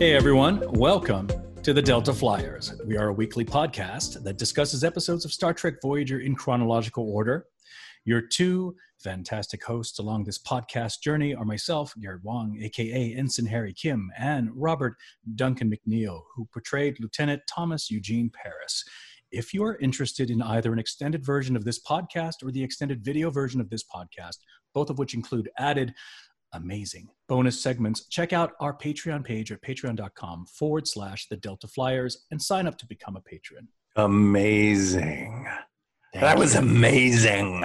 Hey everyone, welcome to the Delta Flyers. We are a weekly podcast that discusses episodes of Star Trek Voyager in chronological order. Your two fantastic hosts along this podcast journey are myself, Garrett Wang, aka Ensign Harry Kim, and Robert Duncan McNeill, who portrayed Lieutenant Thomas Eugene Paris. If you are interested in either an extended version of this podcast or the extended video version of this podcast, both of which include added amazing bonus segments, check out our Patreon page at patreon.com forward slash the Delta Flyers and sign up to become a patron. Amazing. Thank that was amazing.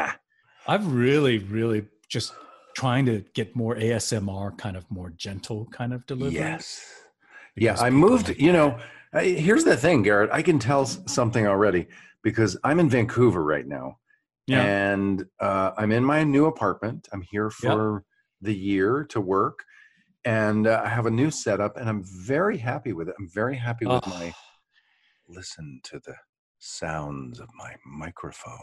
I've really, really just trying to get more ASMR, kind of more gentle kind of delivery. Yes. Yeah, I moved, like you know. I, here's the thing, Garrett. I can tell something already because I'm in Vancouver right now. Yeah. And uh, I'm in my new apartment. I'm here Yep. The year to work. And uh, I have a new setup and I'm very happy with it. I'm very happy with Oh, my listen to the sounds of my microphone.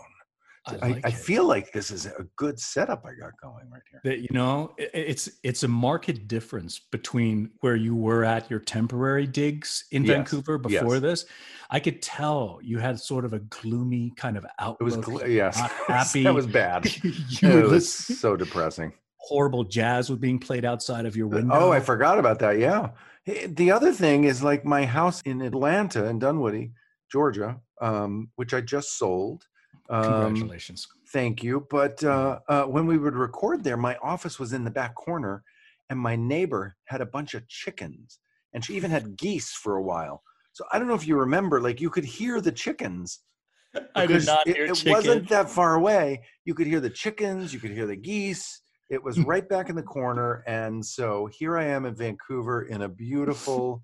I, I, like I it. feel like this is a good setup I got going right here. that you know i- i- it's it's a marked difference between where you were at your temporary digs in Yes, Vancouver before yes. this. I could tell you had sort of a gloomy kind of outlook. It was gl- yes, it happy. That was bad. you it were was so depressing. Horrible jazz was being played outside of your window. Oh, I forgot about that. Yeah. The other thing is like my house in Atlanta in Dunwoody, Georgia, um, which I just sold. Um, Congratulations. Thank you. But uh, uh, when we would record there, my office was in the back corner, and my neighbor had a bunch of chickens, and she even had geese for a while. So I don't know if you remember, like you could hear the chickens. I did not it, hear it chicken. wasn't that far away. You could hear the chickens, you could hear the geese. It was right back in the corner. And so here I am in Vancouver in a beautiful,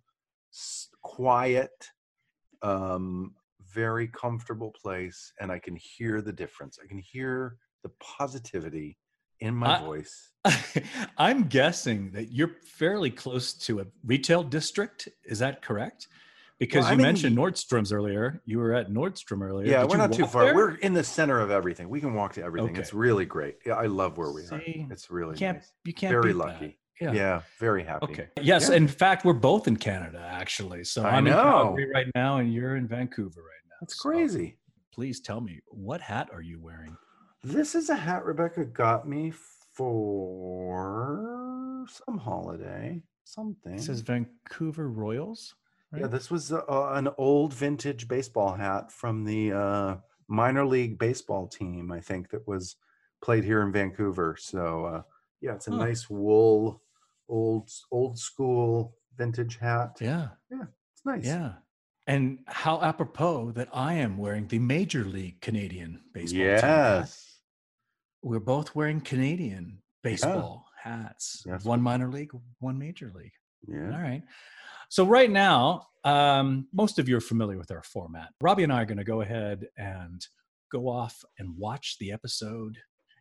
quiet, um, very comfortable place. And I can hear the difference. I can hear the positivity in my I- voice. I'm guessing that you're fairly close to a retail district. Is that correct? Because Well, you mentioned Nordstrom's earlier. You were at Nordstrom earlier. Yeah, Did we're not too far. there? We're in the center of everything. We can walk to everything. Okay. It's really great. Yeah, I love where we are. It's really you can't nice. you can't Very lucky. Yeah. Yeah. very happy. Okay. Yes. Yeah. In fact, we're both in Canada, actually. So I I'm in know. Calgary right now, and you're in Vancouver right now. That's So crazy. please tell me, what hat are you wearing? This is a hat Rebecca got me for some holiday, something. It says Vancouver Royals. Yeah, this was uh, an old vintage baseball hat from the uh, minor league baseball team, I think, that was played here in Vancouver. So, uh, yeah, it's a Huh. nice wool, old old school vintage hat. Yeah. Yeah, it's nice. Yeah. And how apropos that I am wearing the Major League Canadian baseball hat. Yes. We're both wearing Canadian baseball hats. Yes. One minor league, one major league. Yeah. All right. So right now, um, most of you are familiar with our format. Robbie and I are going to go ahead and go off and watch the episode,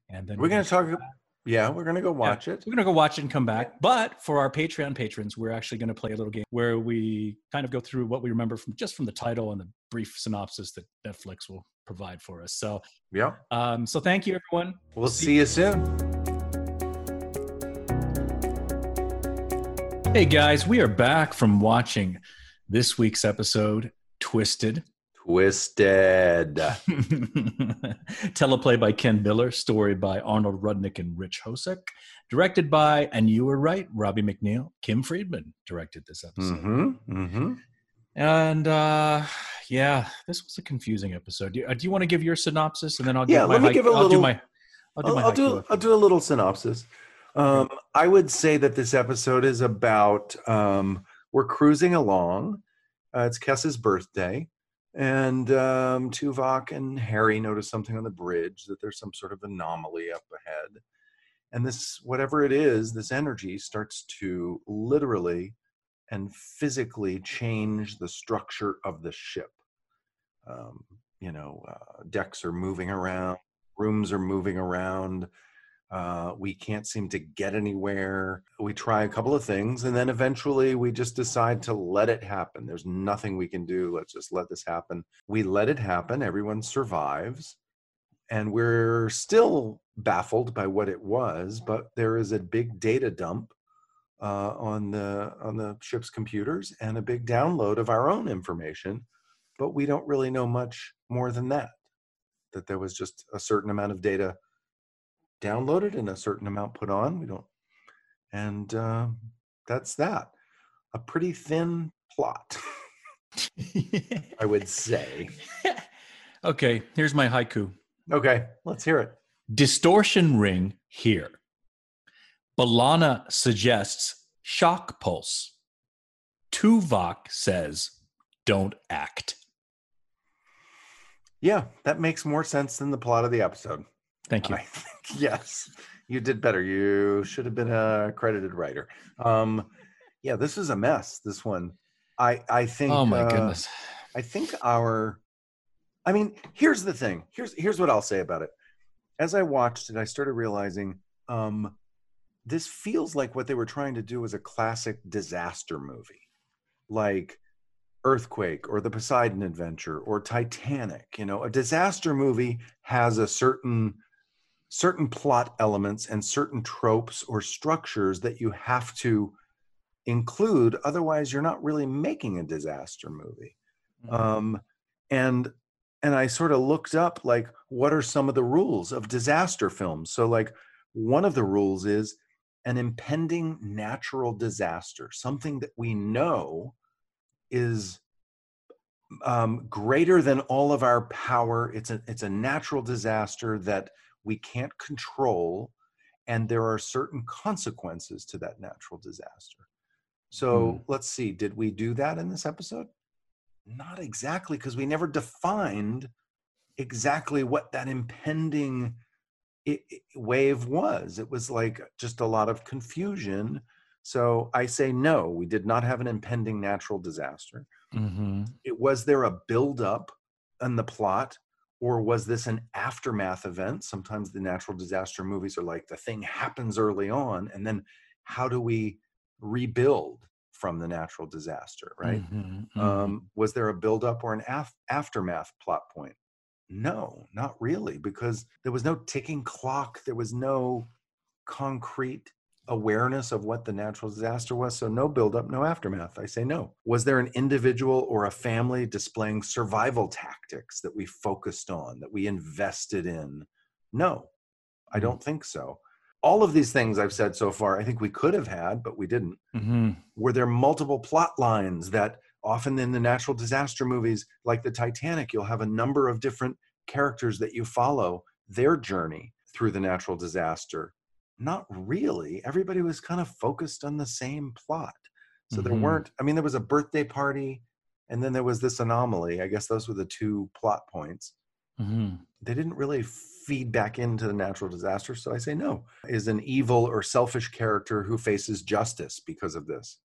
and then We're going to talk. back. Yeah, we're going to go Yeah, watch it. We're going to go watch it and come back. But for our Patreon patrons, we're actually going to play a little game where we kind of go through what we remember from just from the title and the brief synopsis that Netflix will provide for us. So, Yeah. um, so thank you, everyone. We'll see you soon. Hey guys, we are back from watching this week's episode, Twisted. Twisted. Teleplay by Ken Biller, story by Arnold Rudnick and Rich Hosek, directed by, and you were right, Robbie McNeill. Kim Friedman directed this episode. Mm-hmm. Mm-hmm. And uh, yeah, this was a confusing episode. Do you, uh, do you want to give your synopsis, and then I'll give Yeah, my let me give a I'll do little- my I'll do I'll, my I'll do I'll do a little synopsis. Um, I would say that this episode is about um, we're cruising along. Uh, it's Kes's birthday, and um, Tuvok and Harry notice something on the bridge that there's some sort of anomaly up ahead, and this whatever it is, this energy starts to literally and physically change the structure of the ship. Um, you know, uh, decks are moving around, rooms are moving around. Uh, we can't seem to get anywhere. We try a couple of things, and then eventually we just decide to let it happen. There's nothing we can do. Let's just let this happen. We let it happen. Everyone survives. And we're still baffled by what it was, but there is a big data dump uh, on the on the ship's computers and a big download of our own information, but we don't really know much more than that. That there was just a certain amount of data downloaded and a certain amount put on. We don't, and uh, that's that. A pretty thin plot, I would say. okay, here's my haiku. Okay, let's hear it. Distortion ring here. B'Elanna suggests shock pulse. Tuvok says, don't act. Yeah, that makes more sense than the plot of the episode. Thank you. I think, yes, you did better. You should have been a credited writer. Um, yeah, this is a mess. This one, I I think. oh my uh, goodness. I think our. I mean, here's the thing. Here's here's what I'll say about it. As I watched it, I started realizing um, this feels like what they were trying to do was a classic disaster movie, like Earthquake or The Poseidon Adventure or Titanic. You know, a disaster movie has a certain certain plot elements and certain tropes or structures that you have to include otherwise you're not really making a disaster movie. Mm-hmm. um, and and i sort of looked up like what are some of the rules of disaster films? So like one of the rules is an impending natural disaster something that we know is um, greater than all of our power. It's a it's a natural disaster that we can't control and there are certain consequences to that natural disaster. So Hmm. let's see did we do that in this episode? Not exactly because we never defined exactly what that impending i- i- wave was. It was like just a lot of confusion. So i say no we did not have an impending natural disaster. Hmm it was there a buildup in the plot or was this an aftermath event? Sometimes the natural disaster movies are like the thing happens early on and then how do we rebuild from the natural disaster right? Mm-hmm. um, was there a buildup or an af- aftermath plot point? No not really because there was no ticking clock there was no concrete awareness of what the natural disaster was so no buildup no aftermath. I say no. Was there an individual or a family displaying survival tactics that we focused on that we invested in? No i Mhm. don't think so. All of these things i've said so far i think we could have had but we didn't. Hmm were there multiple plot lines that often in the natural disaster movies like the titanic you'll have a number of different characters that you follow their journey through the natural disaster not really everybody was kind of focused on the same plot so there Mhm. weren't i mean there was a birthday party and then there was this anomaly i guess those were the two plot points hmm they didn't really feed back into the natural disaster so i say no is an evil or selfish character who faces justice because of this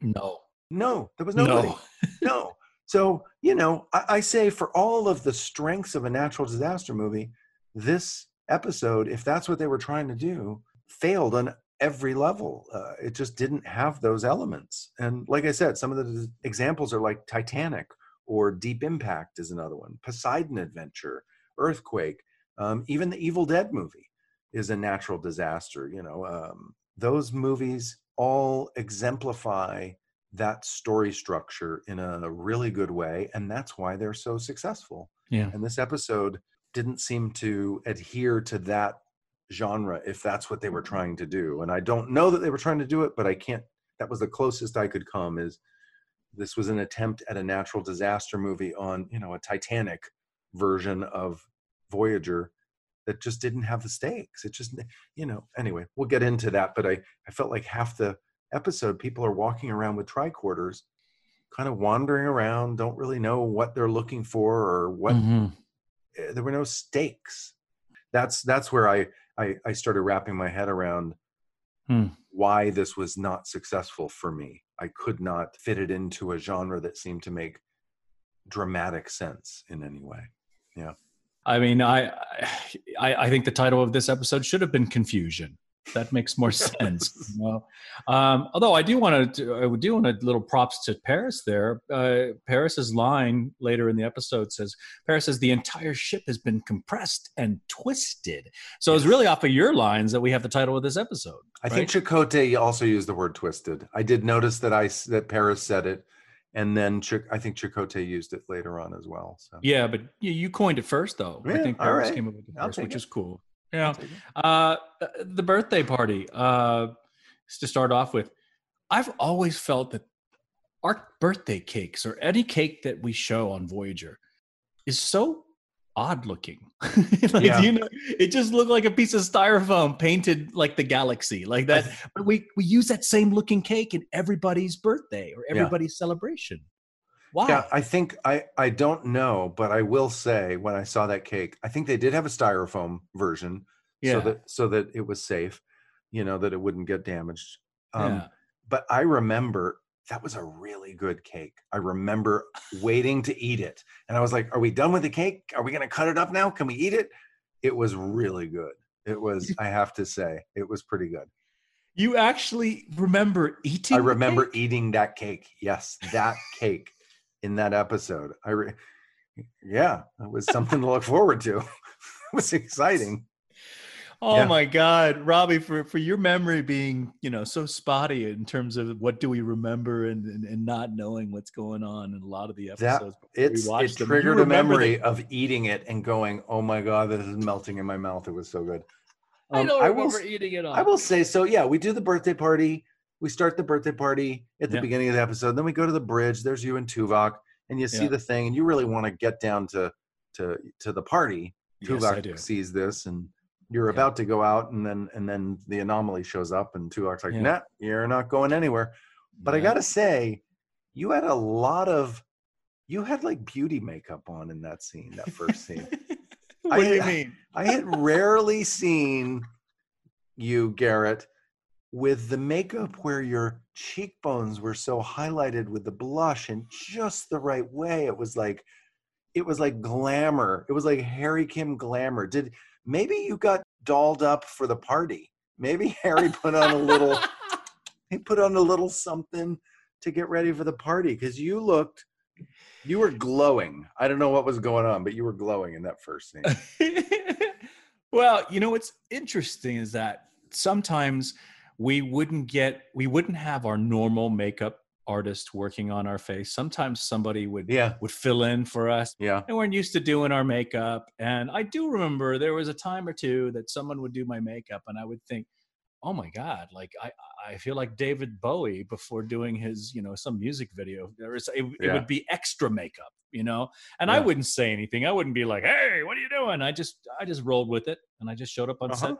No. no, there was nobody. No. No. So, you know, I, I say for all of the strengths of a natural disaster movie, this episode, if that's what they were trying to do, failed on every level. Uh, it just didn't have those elements. And like I said, some of the examples are like Titanic or Deep Impact is another one, Poseidon Adventure, Earthquake, um, even the Evil Dead movie is a natural disaster. You know, um, those movies all exemplify that story structure in a really good way and that's why they're so successful Yeah. and this episode didn't seem to adhere to that genre if that's what they were trying to do and i don't know that they were trying to do it but i can't that was the closest i could come is this was an attempt at a natural disaster movie on you know a titanic version of voyager that just didn't have the stakes it just you know anyway we'll get into that but i i felt like half the episode people are walking around with tricorders kind of wandering around don't really know what they're looking for or what Mhm. Eh, there were no stakes that's that's where i i, I started wrapping my head around Hmm. why this was not successful for me i could not fit it into a genre that seemed to make dramatic sense in any way Yeah. I mean, I, I I think the title of this episode should have been confusion. That makes more sense. Um, although I do want to, I do want a little props to Paris there. Uh, Paris's line later in the episode says, "Paris says the entire ship has been compressed and twisted." So it's really off of your lines that we have the title of this episode. I right? think Chakotay also used the word twisted. I did notice that I that Paris said it, and then Ch- I think Chakotay used it later on as well. So Yeah, but you, coined it first, though. I think Paris right. came up with it first, which it. is cool. Yeah. Uh, the birthday party. Uh, to start off with, I've always felt that our birthday cakes or any cake that we show on Voyager is so odd looking. like Yeah. you know, it just looked like a piece of styrofoam painted like the galaxy, like that. But we we use that same looking cake in everybody's birthday or Yeah. everybody's celebration. Why? Yeah, I think I I don't know, but I will say when I saw that cake, I think they did have a styrofoam version, Yeah. so that so that it was safe, you know, that it wouldn't get damaged. Um, yeah. But I remember that was a really good cake. I remember waiting to eat it, and I was like, "Are we done with the cake? Are we going to cut it up now? Can we eat it?" It was really good. It was, I have to say, it was pretty good. You actually remember eating? I remember eating that cake. Yes, that cake in that episode. I re- yeah, it was something to look forward to. it was exciting. Oh Yeah. my God, Robbie, for, for your memory being, you know, so spotty in terms of what do we remember and, and, and not knowing what's going on in a lot of the episodes. we it's it them. Triggered a memory the- of eating it and going, "Oh my god, this is melting in my mouth." It was so good. I Um, don't will remember s- eating it all. I will say so. Yeah, we do the birthday party. We start the birthday party at the Yeah. beginning of the episode. Then we go to the bridge. There's you and Tuvok, and you see Yeah. the thing, and you really want to get down to to to the party. Tuvok do. sees this, and you're Yeah. about to go out, and then and then the anomaly shows up, and Tuvok's like. "Nah, you're not going anywhere." But I gotta say, you had a lot of, you had like beauty makeup on in that scene, that first scene. what do you I- mean? I had rarely seen you, Garrett, with the makeup where your cheekbones were so highlighted with the blush in just the right way. It was like, it was like glamour. It was like Harry Kim glamour. Did maybe you got dolled up for the party? Maybe Harry put on a little, he put on a little something to get ready for the party because you looked, you were glowing. I don't know what was going on, but you were glowing in that first scene. well, you know what's interesting is that sometimes we wouldn't get we wouldn't have our normal makeup artist working on our face. Sometimes somebody would Yeah, would fill in for us. yeah. And we're used to doing our makeup. And I do remember there was a time or two that someone would do my makeup and I would think, oh my God, like I, I feel like David Bowie before doing his, you know, some music video. It, it Yeah. would be extra makeup, you know? And I wouldn't say anything. I wouldn't be like, hey, what are you doing? I just I just rolled with it and I just showed up on Uh-huh. set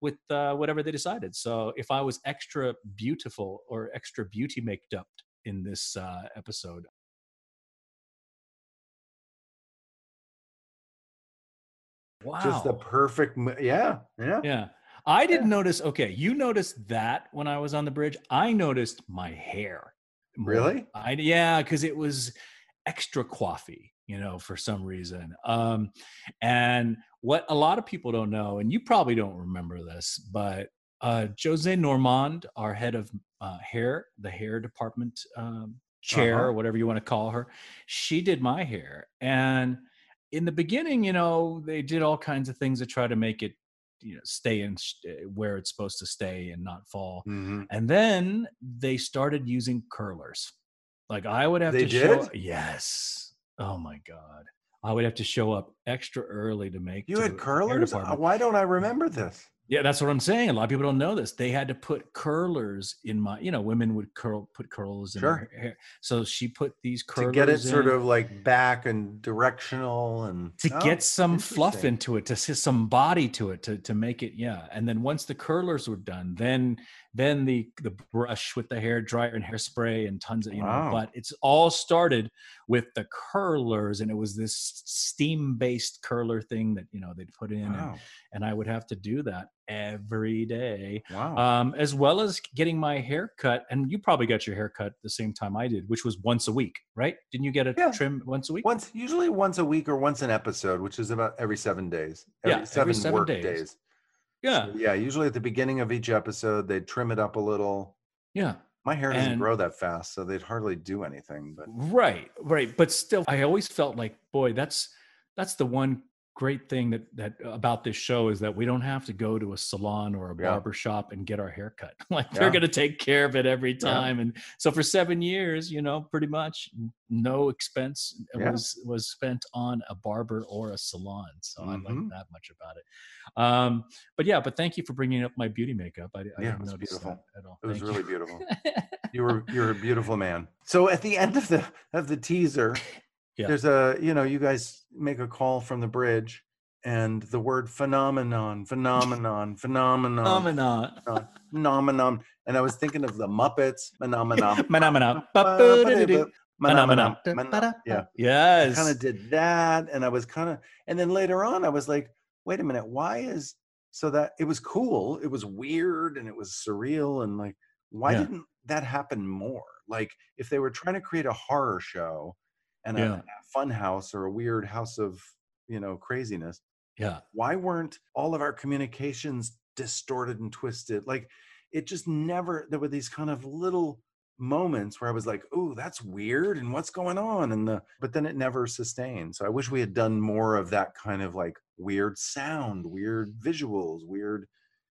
with uh, whatever they decided. So if I was extra beautiful or extra beauty maked up in this uh, episode, wow, just the perfect yeah yeah yeah. I didn't notice. Okay, you noticed that when I was on the bridge. I noticed my hair. Really? I yeah, because it was extra coiffy, you know, for some reason. Um, and what a lot of people don't know, and you probably don't remember this, but uh, Josée Normand, our head of uh, hair, the hair department um, chair, Uh-huh. or whatever you want to call her, she did my hair. And in the beginning, you know, they did all kinds of things to try to make it, you know, stay in uh, where it's supposed to stay and not fall. Mhm. And then they started using curlers. Like I would have They to show did? yes. Oh my god. I would have to show up extra early to make you to had curlers? Uh, why don't i remember this Yeah, that's what I'm saying. A lot of people don't know this. They had to put curlers in my, you know, women would curl put curls in Sure. their hair. So she put these curlers to get it sort of like back and directional and to Oh, get some fluff into it, to see some body to it, to to make it, yeah. And then once the curlers were done, then then the the brush with the hair dryer and hairspray and tons of you know. Wow. But it's all started with the curlers, and it was this steam based curler thing that you know they'd put in, and, and I would have to do that every day, wow um, as well as getting my hair cut. And you probably got your hair cut the same time I did, which was once a week, right? Didn't you get a Yeah. trim once a week? once usually once a week or once an episode which is about every seven days Yeah, every every seven seven work days. days, Yeah. So, yeah. Usually at the beginning of each episode, they'd trim it up a little. Yeah. My hair doesn't And- grow that fast, so they'd hardly do anything. But Right, right. But still, I always felt like, boy, that's that's the one great thing that that about this show is that we don't have to go to a salon or a Yeah. barber shop and get our hair cut. like they're going to take care of it every Yeah. time. And so for seven years, you know, pretty much no expense Yeah. was was spent on a barber or a salon. So I like Mhm. that much about it. Um, but yeah, but thank you for bringing up my beauty makeup. I, I Yeah, it didn't was notice beautiful. that at all. it was Thank really you. beautiful. You were you're a beautiful man. So at the end of the of the teaser, Yeah. there's a you know you guys make a call from the bridge, and the word phenomenon, phenomenon, phenomenon, Phenomenon. phenomenon, and I was thinking of the Muppets, phenomenon, phenomenon, phenomenon. Yeah, Yes. kind of did that, and I was kind of, and then later on, I was like, wait a minute, why is so that it was cool, it was weird, and it was surreal, and like, why Yeah. didn't that happen more? Like, if they were trying to create a horror show and a, Yeah. a fun house or a weird house of you know craziness, Yeah. why weren't all of our communications distorted and twisted? Like, it just never. There were these kind of little moments where I was like, "Oh, that's weird," and what's going on? And the but then it never sustained. So I wish we had done more of that kind of like weird sound, weird visuals, weird.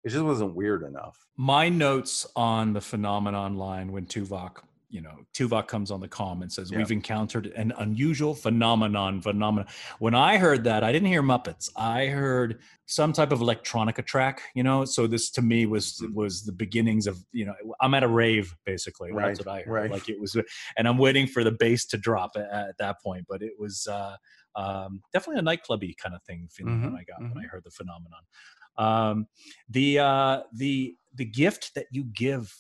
It just wasn't weird enough. My notes on the phenomenon line when Tuvok, you know, Tuvok comes on the comm and says, Yeah. We've encountered an unusual phenomenon, phenomenon. When I heard that, I didn't hear Muppets. I heard some type of electronica track, you know. So this to me was Mhm. was the beginnings of, you know, I'm at a rave, basically. That's Right, what I heard. right. Like it was and I'm waiting for the bass to drop at, at that point. But it was uh um, definitely a nightclubby kind of thing feeling when Mhm, I got when I mhm. heard the phenomenon. Um, the uh, the the gift that you give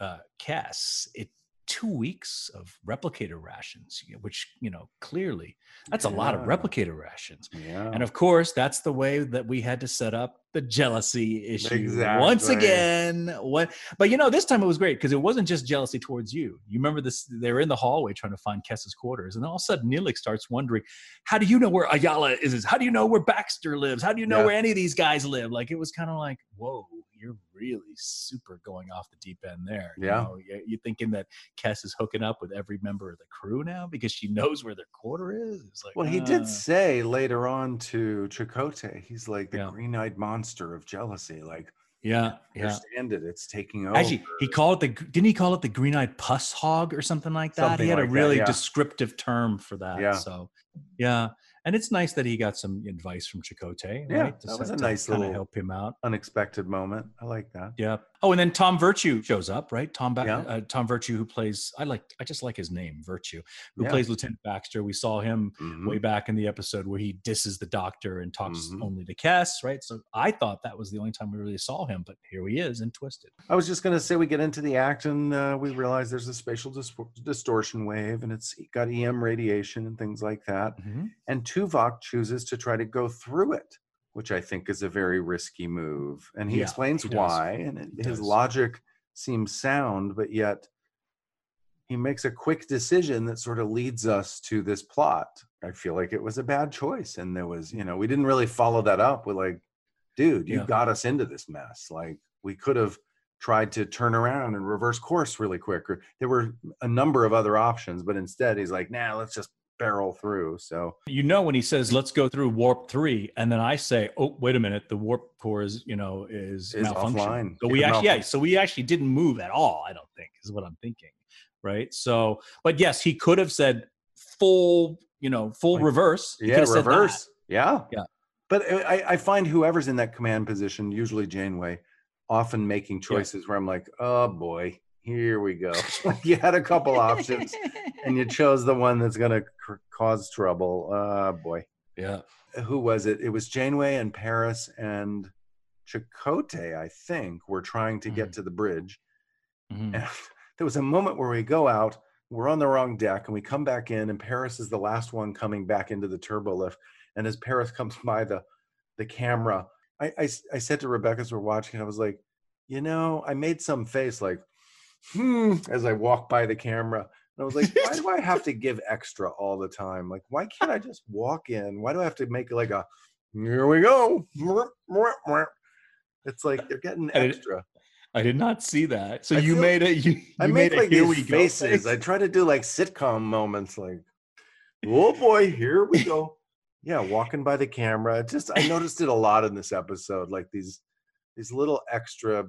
uh, Kes it two weeks of replicator rations, which you know clearly that's a lot of replicator rations. Yeah. And of course, that's the way that we had to set up the jealousy issue once again. What? But you know, this time it was great because it wasn't just jealousy towards you. You remember this? They were in the hallway trying to find Kes's quarters, and all of a sudden, Neelix starts wondering, "How do you know where Ayala is? How do you know where Baxter lives? How do you know Yeah. where any of these guys live?" Like it was kind of like, "Whoa, you're really super going off the deep end there." You Yeah. know, you- you're thinking that Kes is hooking up with every member of the crew now because she knows where their quarter is. It's like, Well, he uh, did say later on to Chakotay, he's like the Yeah. green-eyed monster of jealousy. Like, Yeah, yeah. understand it. It's taking over. Actually, he called it the didn't he call it the green-eyed puss hog or something like that? Something he had like a that, really yeah. descriptive term for that. Yeah. So, yeah, and it's nice that he got some advice from Chakotay. Yeah, right? that was a nice little- help him out. unexpected moment. I like that. Yeah. Oh, and then Tom Virtue shows up, right? Tom ba- Yeah. uh, Tom Virtue, who plays I like I just like his name, Virtue, who Yeah. plays Lieutenant Baxter. We saw him Mhm. way back in the episode where he disses the doctor and talks Mhm. only to Kes, right? So I thought that was the only time we really saw him, but here he is in Twisted. I was just going to say we get into the act and uh, we realize there's a spatial dis- distortion wave and it's got EM radiation and things like that. And Tuvok chooses to try to go through it, which I think is a very risky move. And he Yeah, explains he why, and it, his does. logic seems sound, but yet he makes a quick decision that sort of leads us to this plot. I feel like it was a bad choice. And there was, you know, we didn't really follow that up with like, dude, you Yeah. got us into this mess. Like we could have tried to turn around and reverse course really quick. Or there were a number of other options, but instead he's like, nah, let's just barrel through. So You know when he says let's go through warp 3 and then I say, "Oh, wait a minute, the warp core is, you know, is, Is malfunctioning." offline. So we Yeah, actually yeah, so we actually didn't move at all, I don't think, is what I'm thinking. Right? So, but yes, he could have said full, you know, full Like, reverse. He yeah, reverse. Yeah. Yeah. But I, I find whoever's in that command position, usually Janeway, often making choices where I'm like, oh boy, here we go. you had a couple options and you chose the one that's going to cr- cause trouble. Oh boy. Yeah. Who was it? It was Janeway and Paris and Chakotay, I think, were trying to get Mhm. to the bridge. Mhm. And there was a moment where we go out, we're on the wrong deck, and we come back in, and Paris is the last one coming back into the turbo lift. And as Paris comes by the the camera, I, I, I said to Rebecca as we're watching, I was like, you know, I made some face like, hmm, as I walk by the camera. And I was like, why do I have to give extra all the time? Like, why can't I just walk in? Why do I have to make like a here we go? It's like they're getting extra. I did not see that. So I you made it. You, you I made make a like here we go faces. face. I try to do like sitcom moments, like, "Oh boy, here we go." Yeah, walking by the camera. Just I noticed it a lot in this episode, like these these little extra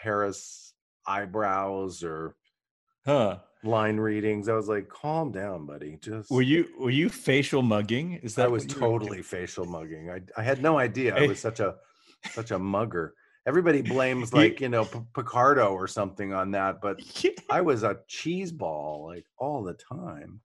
Paris eyebrows or Huh? line readings. I was like, "Calm down, buddy." Just Were you were you facial mugging? Is that I was what you were doing? totally facial mugging. I I had no idea I was such a such a mugger. Everybody blames like you know P- Picardo or something on that, but Yeah. I was a cheese ball like all the time.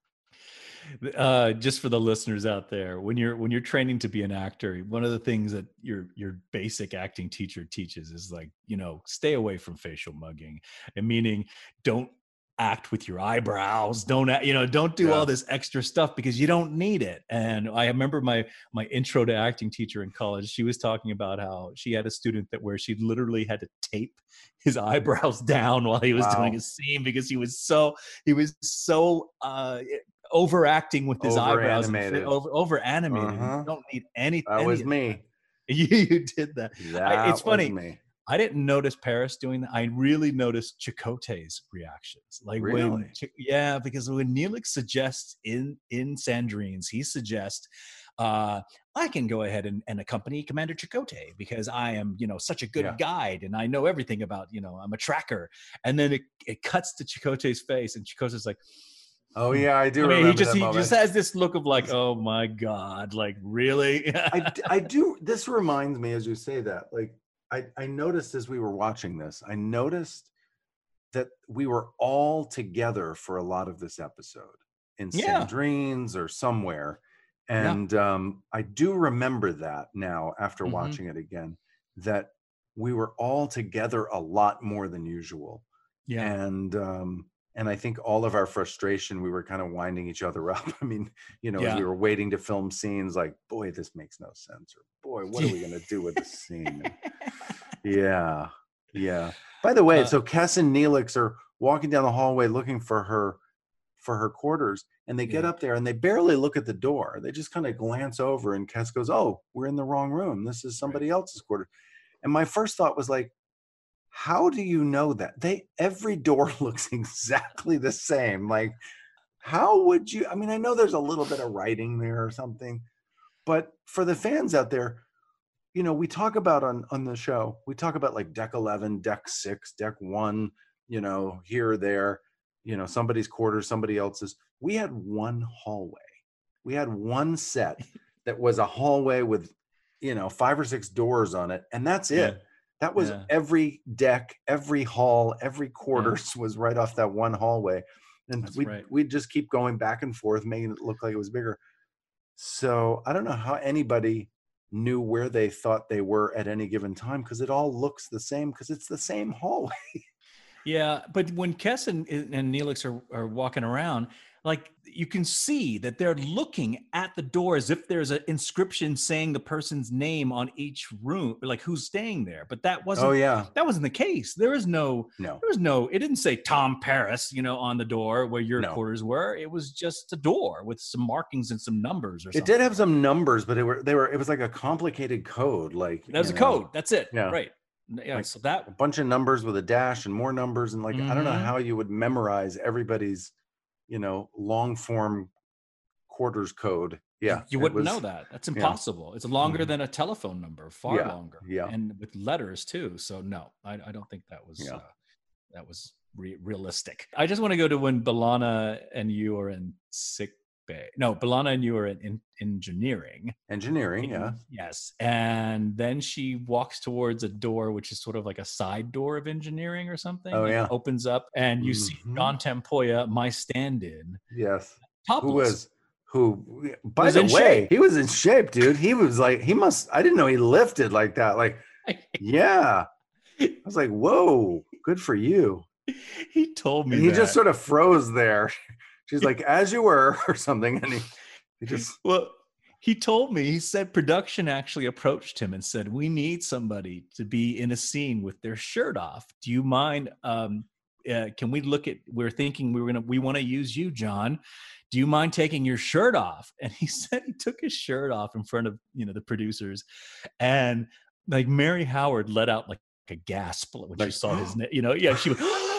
Uh, just for the listeners out there, when you're when you're training to be an actor, one of the things that your your basic acting teacher teaches is like you know stay away from facial mugging, and meaning don't act with your eyebrows don't act, you know don't do Yeah. all this extra stuff because you don't need it and i remember my my intro to acting teacher in college she was talking about how she had a student that where she literally had to tape his eyebrows down while he was doing a scene because he was so he was so uh overacting with his eyebrows and fi- Over-animated. over over animated Uh-huh. you don't need any That any was me. you, you did that That it's funny. me. I didn't notice Paris doing that. I really noticed Chakotay's reactions. Like when, Really? Ch- yeah, because when Neelix suggests in in Sandrine's, he suggests, uh, I can go ahead and, and accompany Commander Chakotay because I am, you know, such a good Yeah. guide and I know everything about, you know, I'm a tracker. And then it, it cuts to Chakotay's face, and Chakotay's like, Oh yeah, I do I mean, remember he just he moment. just has this look of like, oh my god, like really? I, I do. This reminds me as you say that. Like I, I noticed as we were watching this, I noticed that we were all together for a lot of this episode in Yeah. Sandrine's or somewhere. Yeah. And um, I do remember that now after Mhm. watching it again, that we were all together a lot more than usual. yeah, and um and i think all of our frustration we were kind of winding each other up. I mean you know as Yeah. we were waiting to film scenes like boy this makes no sense or boy what are we going to do with this scene? Yeah yeah. By the way Uh, so Kes and neelix are walking down the hallway looking for her for her quarters and they get Yeah. up there and they barely look at the door. They just kind of glance over and Kes goes oh we're in the wrong room. This is somebody else's quarters and my first thought was like how do you know that? They every door looks exactly the same like how would you i mean i know there's a little bit of writing there or something but for the fans out there you know we talk about on on the show we talk about like deck 11 deck 6 deck 1 you know here or there you know somebody's quarters somebody else's. We had one hallway. We had one set that was a hallway with you know five or six doors on it and that's it. Yeah. That was Yeah. every deck, every hall, every quarters was right off that one hallway. And we right. we'd just keep going back and forth, making it look like it was bigger. So I don't know how anybody knew where they thought they were at any given time because it all looks the same because it's the same hallway. Yeah, but when Kes and, and Neelix are, are walking around, like you can see that they're looking at the door as if there's an inscription saying the person's name on each room, like who's staying there. But that wasn't oh yeah, that wasn't the case. There was no no, there was no it didn't say Tom Paris, you know, on the door where your No. quarters were. It was just a door with some markings and some numbers or something. it did have some numbers, but they were they were it was like a complicated code, like that was a know, code. That's it. Yeah. Right. Yeah. Like- so that a bunch of numbers with a dash and more numbers and like I don't know Mhm. how you would memorize everybody's, you know, long form quarters code. Yeah, you wouldn't was- know that. That's impossible. It's longer Mhm. than a telephone number, far Yeah, longer. yeah. and with letters too. So no, I, I don't think that was Yeah. uh, that was re- realistic. I just want to go to when B'Elanna and you are in sick bay. No, B'Elanna and you are in, in engineering. Engineering, yeah. Yes, and then she walks towards a door, which is sort of like a side door of engineering or something. Oh, yeah. opens up, and you see Mhm. John Tempoya, my stand-in, Yes. topless. Who was who by the way, shape. he was in shape, dude. He was like he must I didn't know he lifted like that. Like, yeah. I was like, whoa, good for you. he told me And he that. just sort of froze there. She's like, as you were, or something. And he, he just Well, he told me, he said production actually approached him and said, We need somebody to be in a scene with their shirt off. Do you mind? Um, uh, can we look at, we're thinking we we're going to, we want to use you, John. Do you mind taking your shirt off? And he said he took his shirt off in front of, you know, the producers. And like Merri Howard let out like a gasp when she saw his name. You know, yeah, she was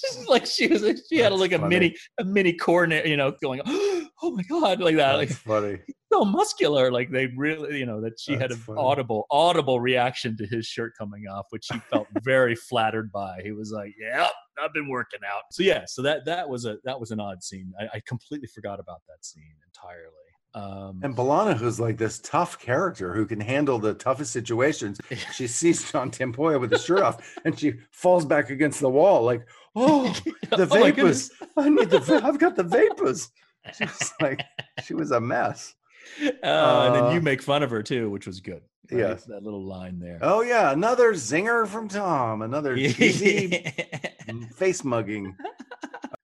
just like she was she had That's like a mini a mini coronary, you know, going oh my god like that, like funny. so muscular. Like they really, you know, that she had an funny. audible audible reaction to his shirt coming off, which he felt very flattered by. He was like, "Yep, I've been working out." So yeah, so that that was a that was an odd scene. I, I completely forgot about that scene entirely. Um, And B'Elanna, who's like this tough character who can handle the toughest situations, she sees John Tempoya with his shirt off, and she falls back against the wall, like, "Oh, the Oh vapors! I need the. va- I've got the vapors." She was like, she was a mess. Uh, and then Uh, you make fun of her too, which was good. right? Yes. that little line there. Oh yeah, another zinger from Tom. Another cheesy face mugging.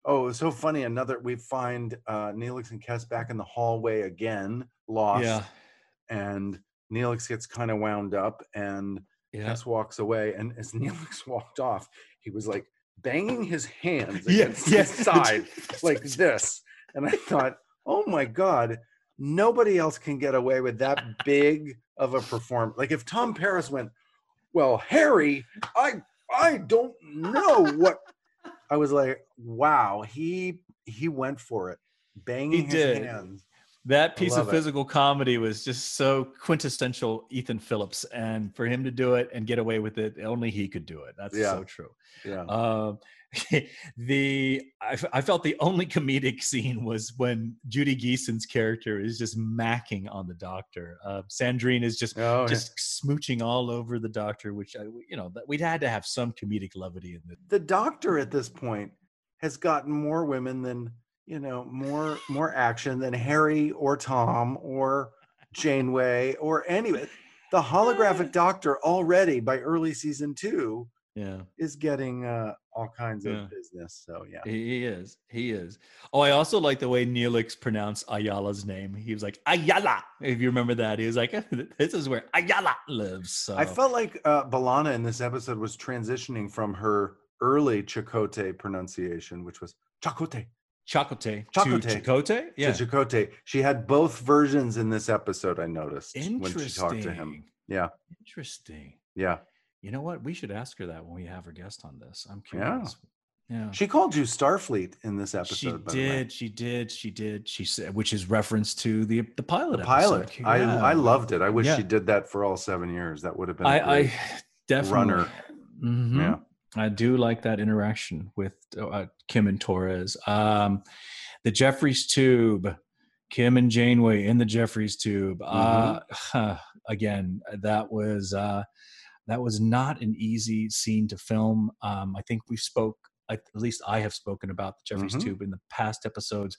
Oh, it was so funny. Another we find uh Neelix and Kes back in the hallway again, lost. yeah, And Neelix gets kind of wound up and yeah. Kes walks away. And as Neelix walked off, he was like banging his hands against yeah. his side like this. And I thought, oh my God, nobody else can get away with that big of a performance. Like if Tom Paris went, well, Harry, I I don't know what I was like, wow, he he went for it. Banging his did. hands. That piece of love it. physical comedy was just so quintessential Ethan Phillips, and for him to do it and get away with it, only he could do it. That's Yeah. so true. Yeah. Um, the I, f- I felt the only comedic scene was when Judy Geeson's character is just macking on the doctor. Uh, Sandrine is just oh, yeah. just smooching all over the doctor, which I, you know that we'd had to have some comedic levity in this. the doctor at this point has gotten more women than you know more more action than harry or tom or janeway or any the holographic doctor already by early season two Yeah. is getting uh all kinds Yeah. of business so yeah He is. He is. Oh, I also like the way Neelix pronounced Ayala's name. He was like Ayala. If you remember that, he was like, "This is where Ayala lives." So i felt like uh B'Elanna in this episode was transitioning from her early Chakotay pronunciation which was Chakotay Chocote, Chocote. to. Yeah, to. She had both versions in this episode I noticed when she talked to him Yeah. Interesting. yeah You know what? We should ask her that when we have her guest on this. I'm curious. Yeah. She called you Starfleet in this episode. She by the way. did, she did, she did. She said, which is reference to the the pilot. The pilot. I Yeah. I loved it. I wish Yeah. she did that for all seven years. That would have been. I, a I definitely runner. Mhm. Yeah. I do like that interaction with uh, Kim and Torres. Um, the Jefferies tube, Kim and Janeway in the Jefferies tube. Uh, Mm-hmm. again, that was uh, that was not an easy scene to film. Um, I think we spoke. At least I have spoken about the Jefferies Mhm. tube in the past episodes.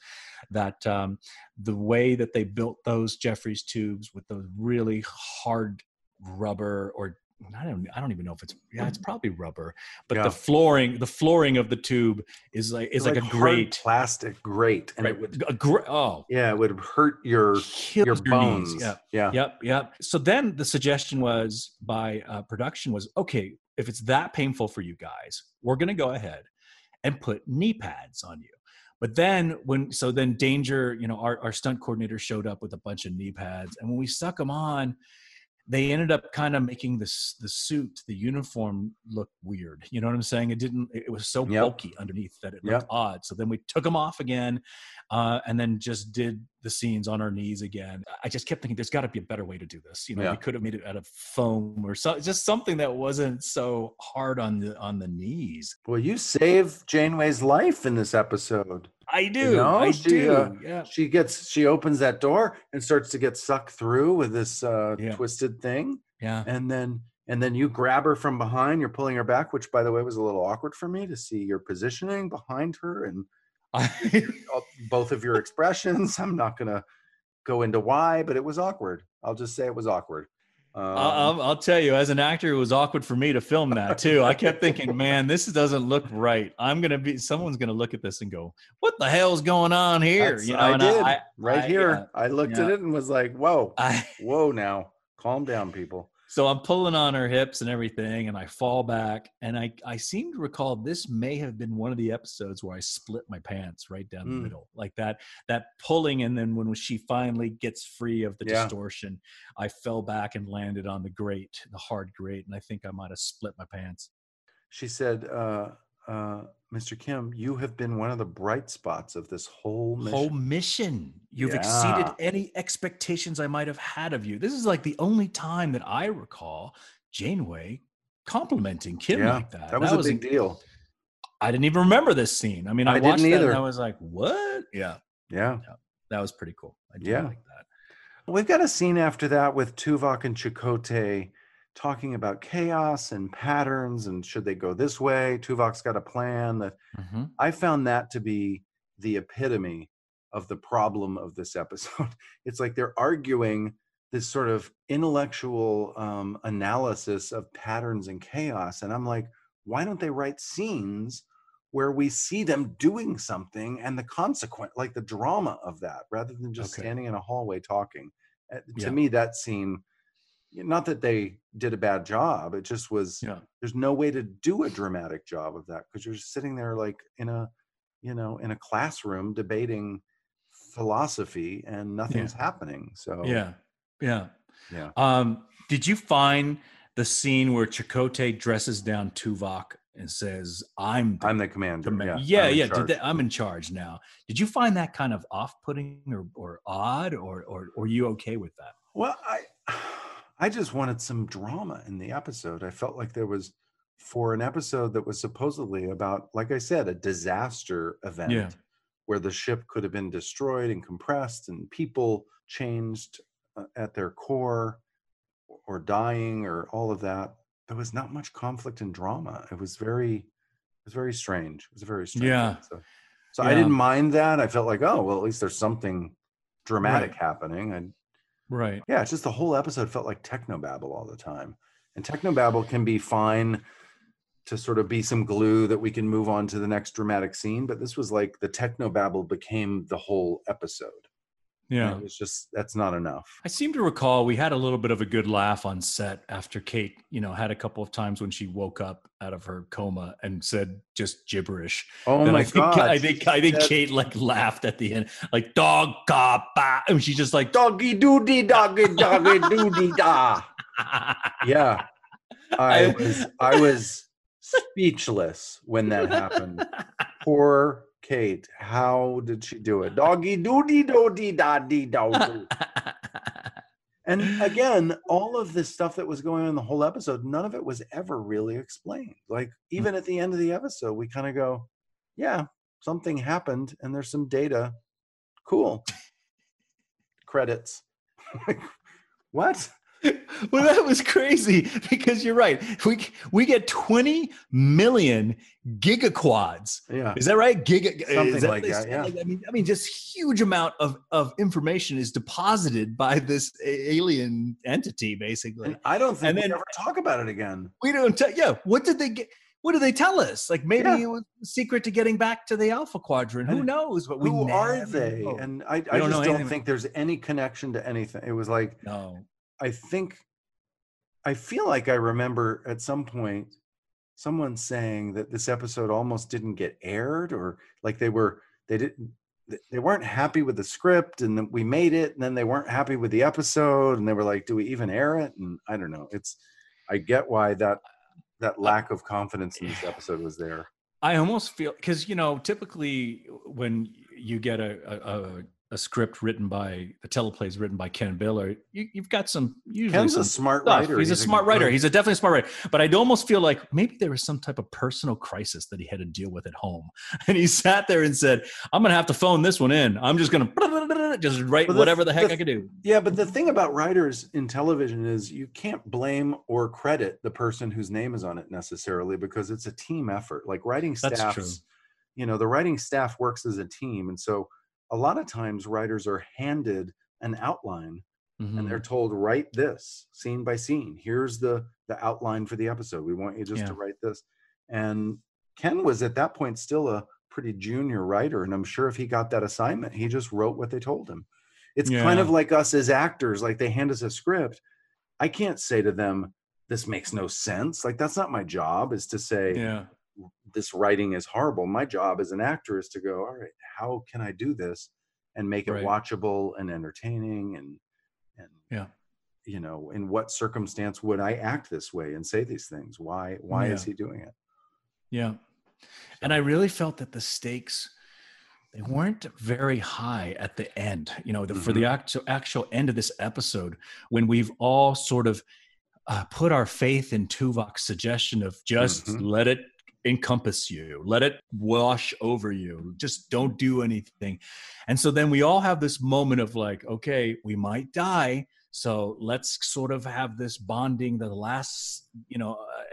That um, the way that they built those Jefferies tubes with those really hard rubber or I don't I don't even know if it's yeah it's probably rubber but Yeah. the flooring the flooring of the tube is like is like, a great plastic grate, and right it would. a gra- oh Yeah, it would hurt your your knees. bones. yeah yeah. Yep, yep. So then the suggestion was by uh, production was okay, if it's that painful for you guys, we're going to go ahead and put knee pads on you. But then when so then Danger, you know, our, our stunt coordinator showed up with a bunch of knee pads, and when we stuck them on, they ended up kind of making this the suit, the uniform look weird. You know what I'm saying? It didn't. It was so Yep. bulky underneath that it looked Yep. odd. So then we took them off again, uh, and then just did the scenes on our knees again. I just kept thinking, there's got to be a better way to do this. You know, Yeah. we could have made it out of foam or so, just something that wasn't so hard on the on the knees. Well, you saved Janeway's life in this episode. I do. know, I she, do. uh, yeah. She gets she opens that door and starts to get sucked through with this uh, Yeah. twisted thing, Yeah. and then and then you grab her from behind. You're pulling her back, which by the way was a little awkward for me to see your positioning behind her and all- both of your expressions. I'm not gonna go into why, but it was awkward. I'll just say it was awkward. Um, I- I'll, I'll tell you, as an actor, it was awkward for me to film that too. I kept thinking, man, this doesn't look right. I'm gonna be, someone's gonna look at this and go, "What the hell's going on here?" You know, I and did I, right I- here. yeah, I looked at it and was like, "Whoa, I, whoa!" Now, calm down, people. So I'm pulling on her hips and everything, and I fall back. And I, I seem to recall this may have been one of the episodes where I split my pants right down the Mm. middle, like that, that pulling. And then when she finally gets free of the Yeah. distortion, I fell back and landed on the grate, the hard grate, and I think I might have split my pants. She said, uh, uh, "Mr. Kim, you have been one of the bright spots of this whole mission." Whole mission. You've exceeded any expectations I might have had of you. This is like the only time that I recall Janeway complimenting Kim yeah, like that. that was a big in- deal. I didn't even remember this scene. I mean, I, I watched that and. I was like, "What?" Yeah, Yeah. that was pretty cool. I do Yeah. like that. We've got a scene after that with Tuvok and Chakotay talking about chaos and patterns and should they go this way. Tuvok's got a plan that Mhm. I found that to be the epitome of the problem of this episode. It's like they're arguing this sort of intellectual um, analysis of patterns and chaos. And I'm like, why don't they write scenes where we see them doing something and the consequent, like the drama of that, rather than just Okay. standing in a hallway talking? Uh, Yeah. To me, that scene, not that they did a bad job, it just was Yeah. there's no way to do a dramatic job of that because you're just sitting there like in a you know in a classroom debating philosophy and nothing's happening so Yeah. Yeah. yeah Um, did you find the scene where Chakotay dresses down Tuvok and says, "I'm the i'm the commander command- yeah yeah, I'm in yeah. Did charge. that, I'm in charge now. Did you find that kind of off-putting or, or odd, or, or or you okay with that? well i i just wanted some drama in the episode i felt like there was for an episode that was supposedly about like i said a disaster event Yeah. where the ship could have been destroyed and compressed and people changed uh, at their core or dying or all of that there was not much conflict and drama it was very it was very strange it was very strange Yeah. episode. so i didn't mind that i felt like oh well at least there's something dramatic Right. happening Right. yeah it's just the whole episode felt like technobabble all the time and technobabble can be fine to sort of be some glue that we can move on to the next dramatic scene but this was like the techno technobabble became the whole episode Yeah. it was just that's not enough. I seem to recall we had a little bit of a good laugh on set after Kate, you know, had a couple of times when she woke up out of her coma and said just gibberish. oh And my I think, god. I think I think Kate like laughed at the end, like dog ka ba, and she just like doggy doody doggy doggy doody da. Yeah. I was i was speechless when that happened. Poor kate how did she do it doggy doody doody da dee do do And again, all of this stuff that was going on in the whole episode, none of it was ever really explained. Like mm. even at the end of the episode, we kind of go, "Yeah, something happened, and there's some data. Cool. Credits. What? well, that was crazy because you're right. We we get 20 million gigaquads. Yeah, Is that right? Giga Something that like that, yeah. Like, I mean, I mean, just huge amount of of information is deposited by this alien entity, basically. and I don't think And we then- ever talk about it again. we don't tell. Yeah, what did they get? What did they tell us? Like maybe Yeah. it was the secret to getting back to the Alpha Quadrant. Who knows? But we Who are they? know. And I, I don't know just don't think there's any connection to anything. It was like no, I think I feel like I remember at some point someone saying that this episode almost didn't get aired or like they were they didn't they weren't happy with the script and then we made it and then they weren't happy with the episode and they were like do we even air it? And I don't know it's I get why that that lack of confidence in this episode was there. I almost feel because you know typically when you get a a, a, a script written by a teleplays written by Ken Biller, you, you've got some usually Ken's some a smart stuff. writer He's, a smart writer. He's a definitely smart writer. But I'd almost feel like maybe there was some type of personal crisis that he had to deal with at home, and he sat there and said, "I'm gonna have to phone this one in. I'm just gonna just write the- whatever the heck the- I could do." Yeah, but the thing about writers in television is you can't blame or credit the person whose name is on it necessarily because it's a team effort. Like writing staffs, you know, the writing staff works as a team. And so a lot of times writers are handed an outline and they're Mhm. told, write this scene by scene. Here's the the outline for the episode. We want you just to write this. And Ken was at that point still a pretty junior writer. And I'm sure if he got that assignment, he just wrote what they told him. It's kind of like us as actors, like they hand us a script. I can't say to them, this makes no sense. Like that's not my job is to say Yeah. This writing is horrible. My job as an actor is to go, all right, how can I do this and make it Right. watchable and entertaining and and Yeah. you know, in what circumstance would I act this way and say these things? Why why is he doing it? Yeah. And I really felt that the stakes they weren't very high at the end. You know, the, for the actual actual end of this episode, when we've all sort of uh, put our faith in Tuvok's suggestion of just Mhm. let it encompass you, let it wash over you, just don't do anything. And so then we all have this moment of like, okay, we might die, so let's sort of have this bonding, the last, you know, uh,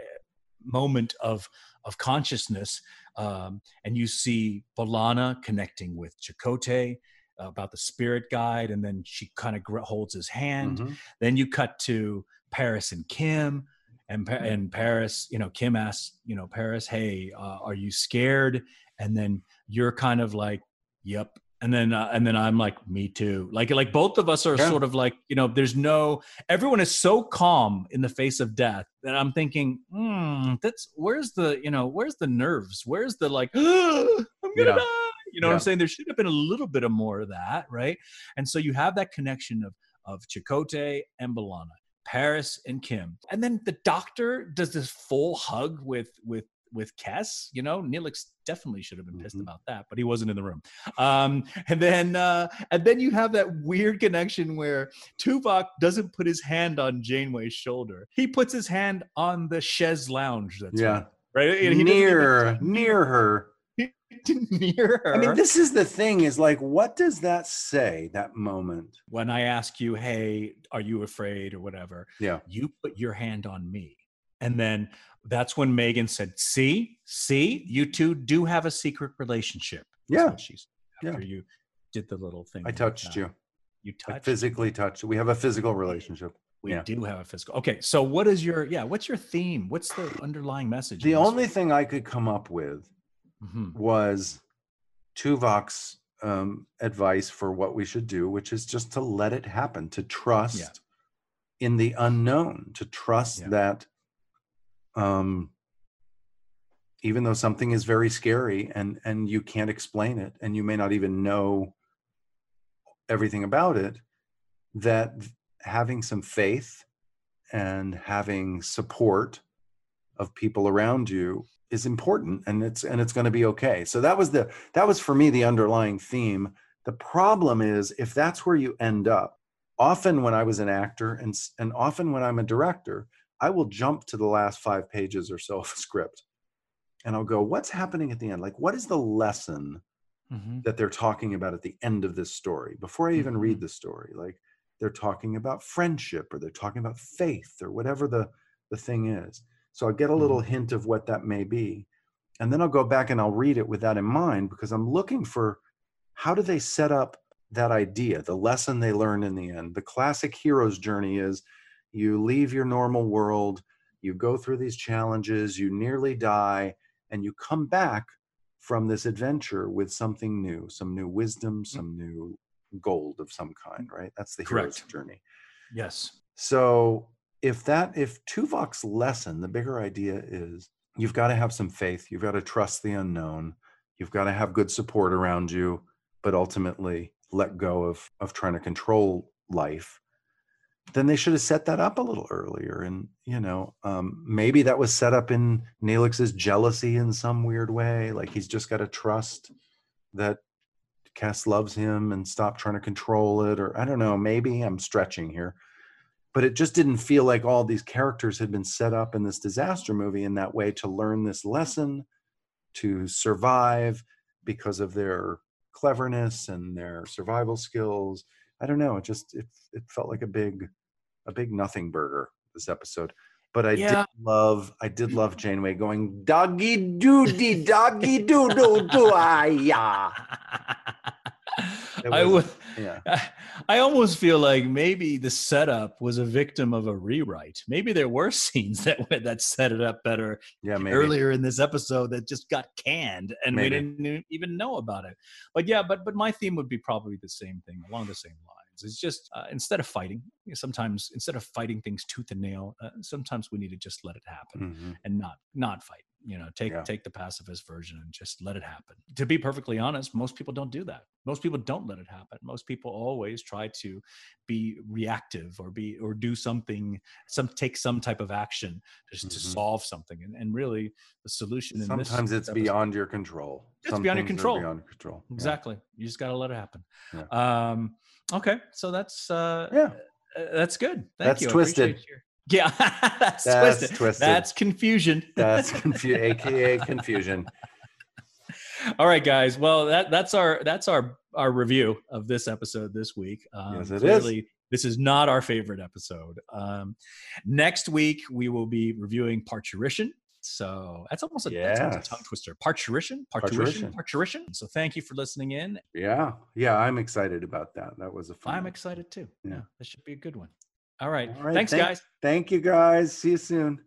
moment of of consciousness. Um, and you see B'Elanna connecting with Chakotay uh, about the spirit guide, and then she kind of gr- holds his hand. Mhm. Then you cut to Paris and Kim, and and Paris, you know, Kim asks, you know, Paris, hey, uh, are you scared? And then you're kind of like, yep. And then uh, and then I'm like, me too. Like like both of us are Yeah. sort of like, you know, there's no everyone is so calm in the face of death that I'm thinking, hmm, that's where's the you know where's the nerves? Where's the like, I'm gonna Yeah. die? You know what I'm saying? There should have been a little bit of more of that, right? And so you have that connection of of Chakotay and B'Elanna, Paris and Kim, and then the doctor does this full hug with with with Kes. You know, Neelix definitely should have been pissed Mhm. about that, but he wasn't in the room. Um, and then uh, and then you have that weird connection where Tuvok doesn't put his hand on Janeway's shoulder. He puts his hand on the chaise lounge. That's Yeah. right. He Near near her. near her. I mean, this is the thing is like, what does that say, that moment? when I ask you, "Hey, are you afraid?" or whatever, Yeah. you put your hand on me, and then that's when Megan said, "See, see, you two do have a secret relationship." That's Yeah. what she said Yeah. after you did the little thing. I touched uh, you. You I touched. physically touched. We have a physical relationship. we yeah. do have a physical. Okay, so what is your yeah? What's your theme? What's the underlying message? The only one? thing I could come up with Mhm. was Tuvok's um, advice for what we should do, which is just to let it happen, to trust in the unknown, to trust Yeah. that um, even though something is very scary and and you can't explain it, and you may not even know everything about it, that having some faith and having support of people around you is important and it's and it's going to be okay so that was the that was for me the underlying theme the problem is if that's where you end up often when i was an actor and and often when i'm a director i will jump to the last 5 pages or so of a script and i'll go what's happening at the end like what is the lesson Mhm. that they're talking about at the end of this story before I even read the story. Like they're talking about friendship or they're talking about faith or whatever the, the thing is. So I'll get a little mm-hmm. hint of what that may be. And then I'll go back and I'll read it with that in mind because I'm looking for how do they set up that idea, the lesson they learn in the end. The classic hero's journey is you leave your normal world, you go through these challenges, you nearly die, and you come back from this adventure with something new, some new wisdom, mm-hmm. some new gold of some kind, right? That's the hero's Correct. journey. Yes. So if that if Tuvok's lesson, the bigger idea is you've got to have some faith, you've got to trust the unknown, you've got to have good support around you, but ultimately let go of of trying to control life. Then they should have set that up a little earlier, and you know, um, maybe that was set up in Neelix's jealousy in some weird way. Like he's just got to trust that Kes loves him and stop trying to control it, or I don't know. Maybe I'm stretching here, but it just didn't feel like all these characters had been set up in this disaster movie in that way to learn this lesson, to survive because of their cleverness and their survival skills. I don't know. It just it it felt like a big a big nothing burger this episode. But I Yeah. did love I did love Janeway going doggy doody doggy doo doo doo ah yeah. I would. Yeah. I almost feel like maybe the setup was a victim of a rewrite. Maybe there were scenes that that set it up better Yeah, maybe. earlier in this episode that just got canned and Maybe. we didn't even know about it. But yeah, but but my theme would be probably the same thing along the same lines. It's just uh, instead of fighting, sometimes instead of fighting things tooth and nail, uh, sometimes we need to just let it happen Mhm. and not not fight. You know, take Yeah. take the pacifist version and just let it happen. To be perfectly honest, most people don't do that. Most people don't let it happen. Most people always try to be reactive or be or do something, some take some type of action just to Mhm. solve something. And, and really, the solution in this Sometimes it's episode- beyond your control. It's Some beyond your control. Beyond your control. Yeah. Exactly. You just got to let it happen. Yeah. Um, okay, so that's uh, Yeah. uh, that's good. Thank That's you. Twisted. your- Yeah, that's, That's twisted. twisted. That's confusion. That's confu- AKA confusion. All right, guys. Well, that that's our that's our our review of this episode this week. Um, Yes, it is. clearly, This is not our favorite episode. Um, next week we will be reviewing Parturition. So that's almost a, that's almost a tongue twister. Parturition, Parturition. Parturition, Parturition. So thank you for listening in. Yeah. Yeah. I'm excited about that. That was a fun. I'm one. excited too. Yeah. Yeah, this should be a good one. All right. All right, Thanks, thank- guys. Thank you guys. See you soon.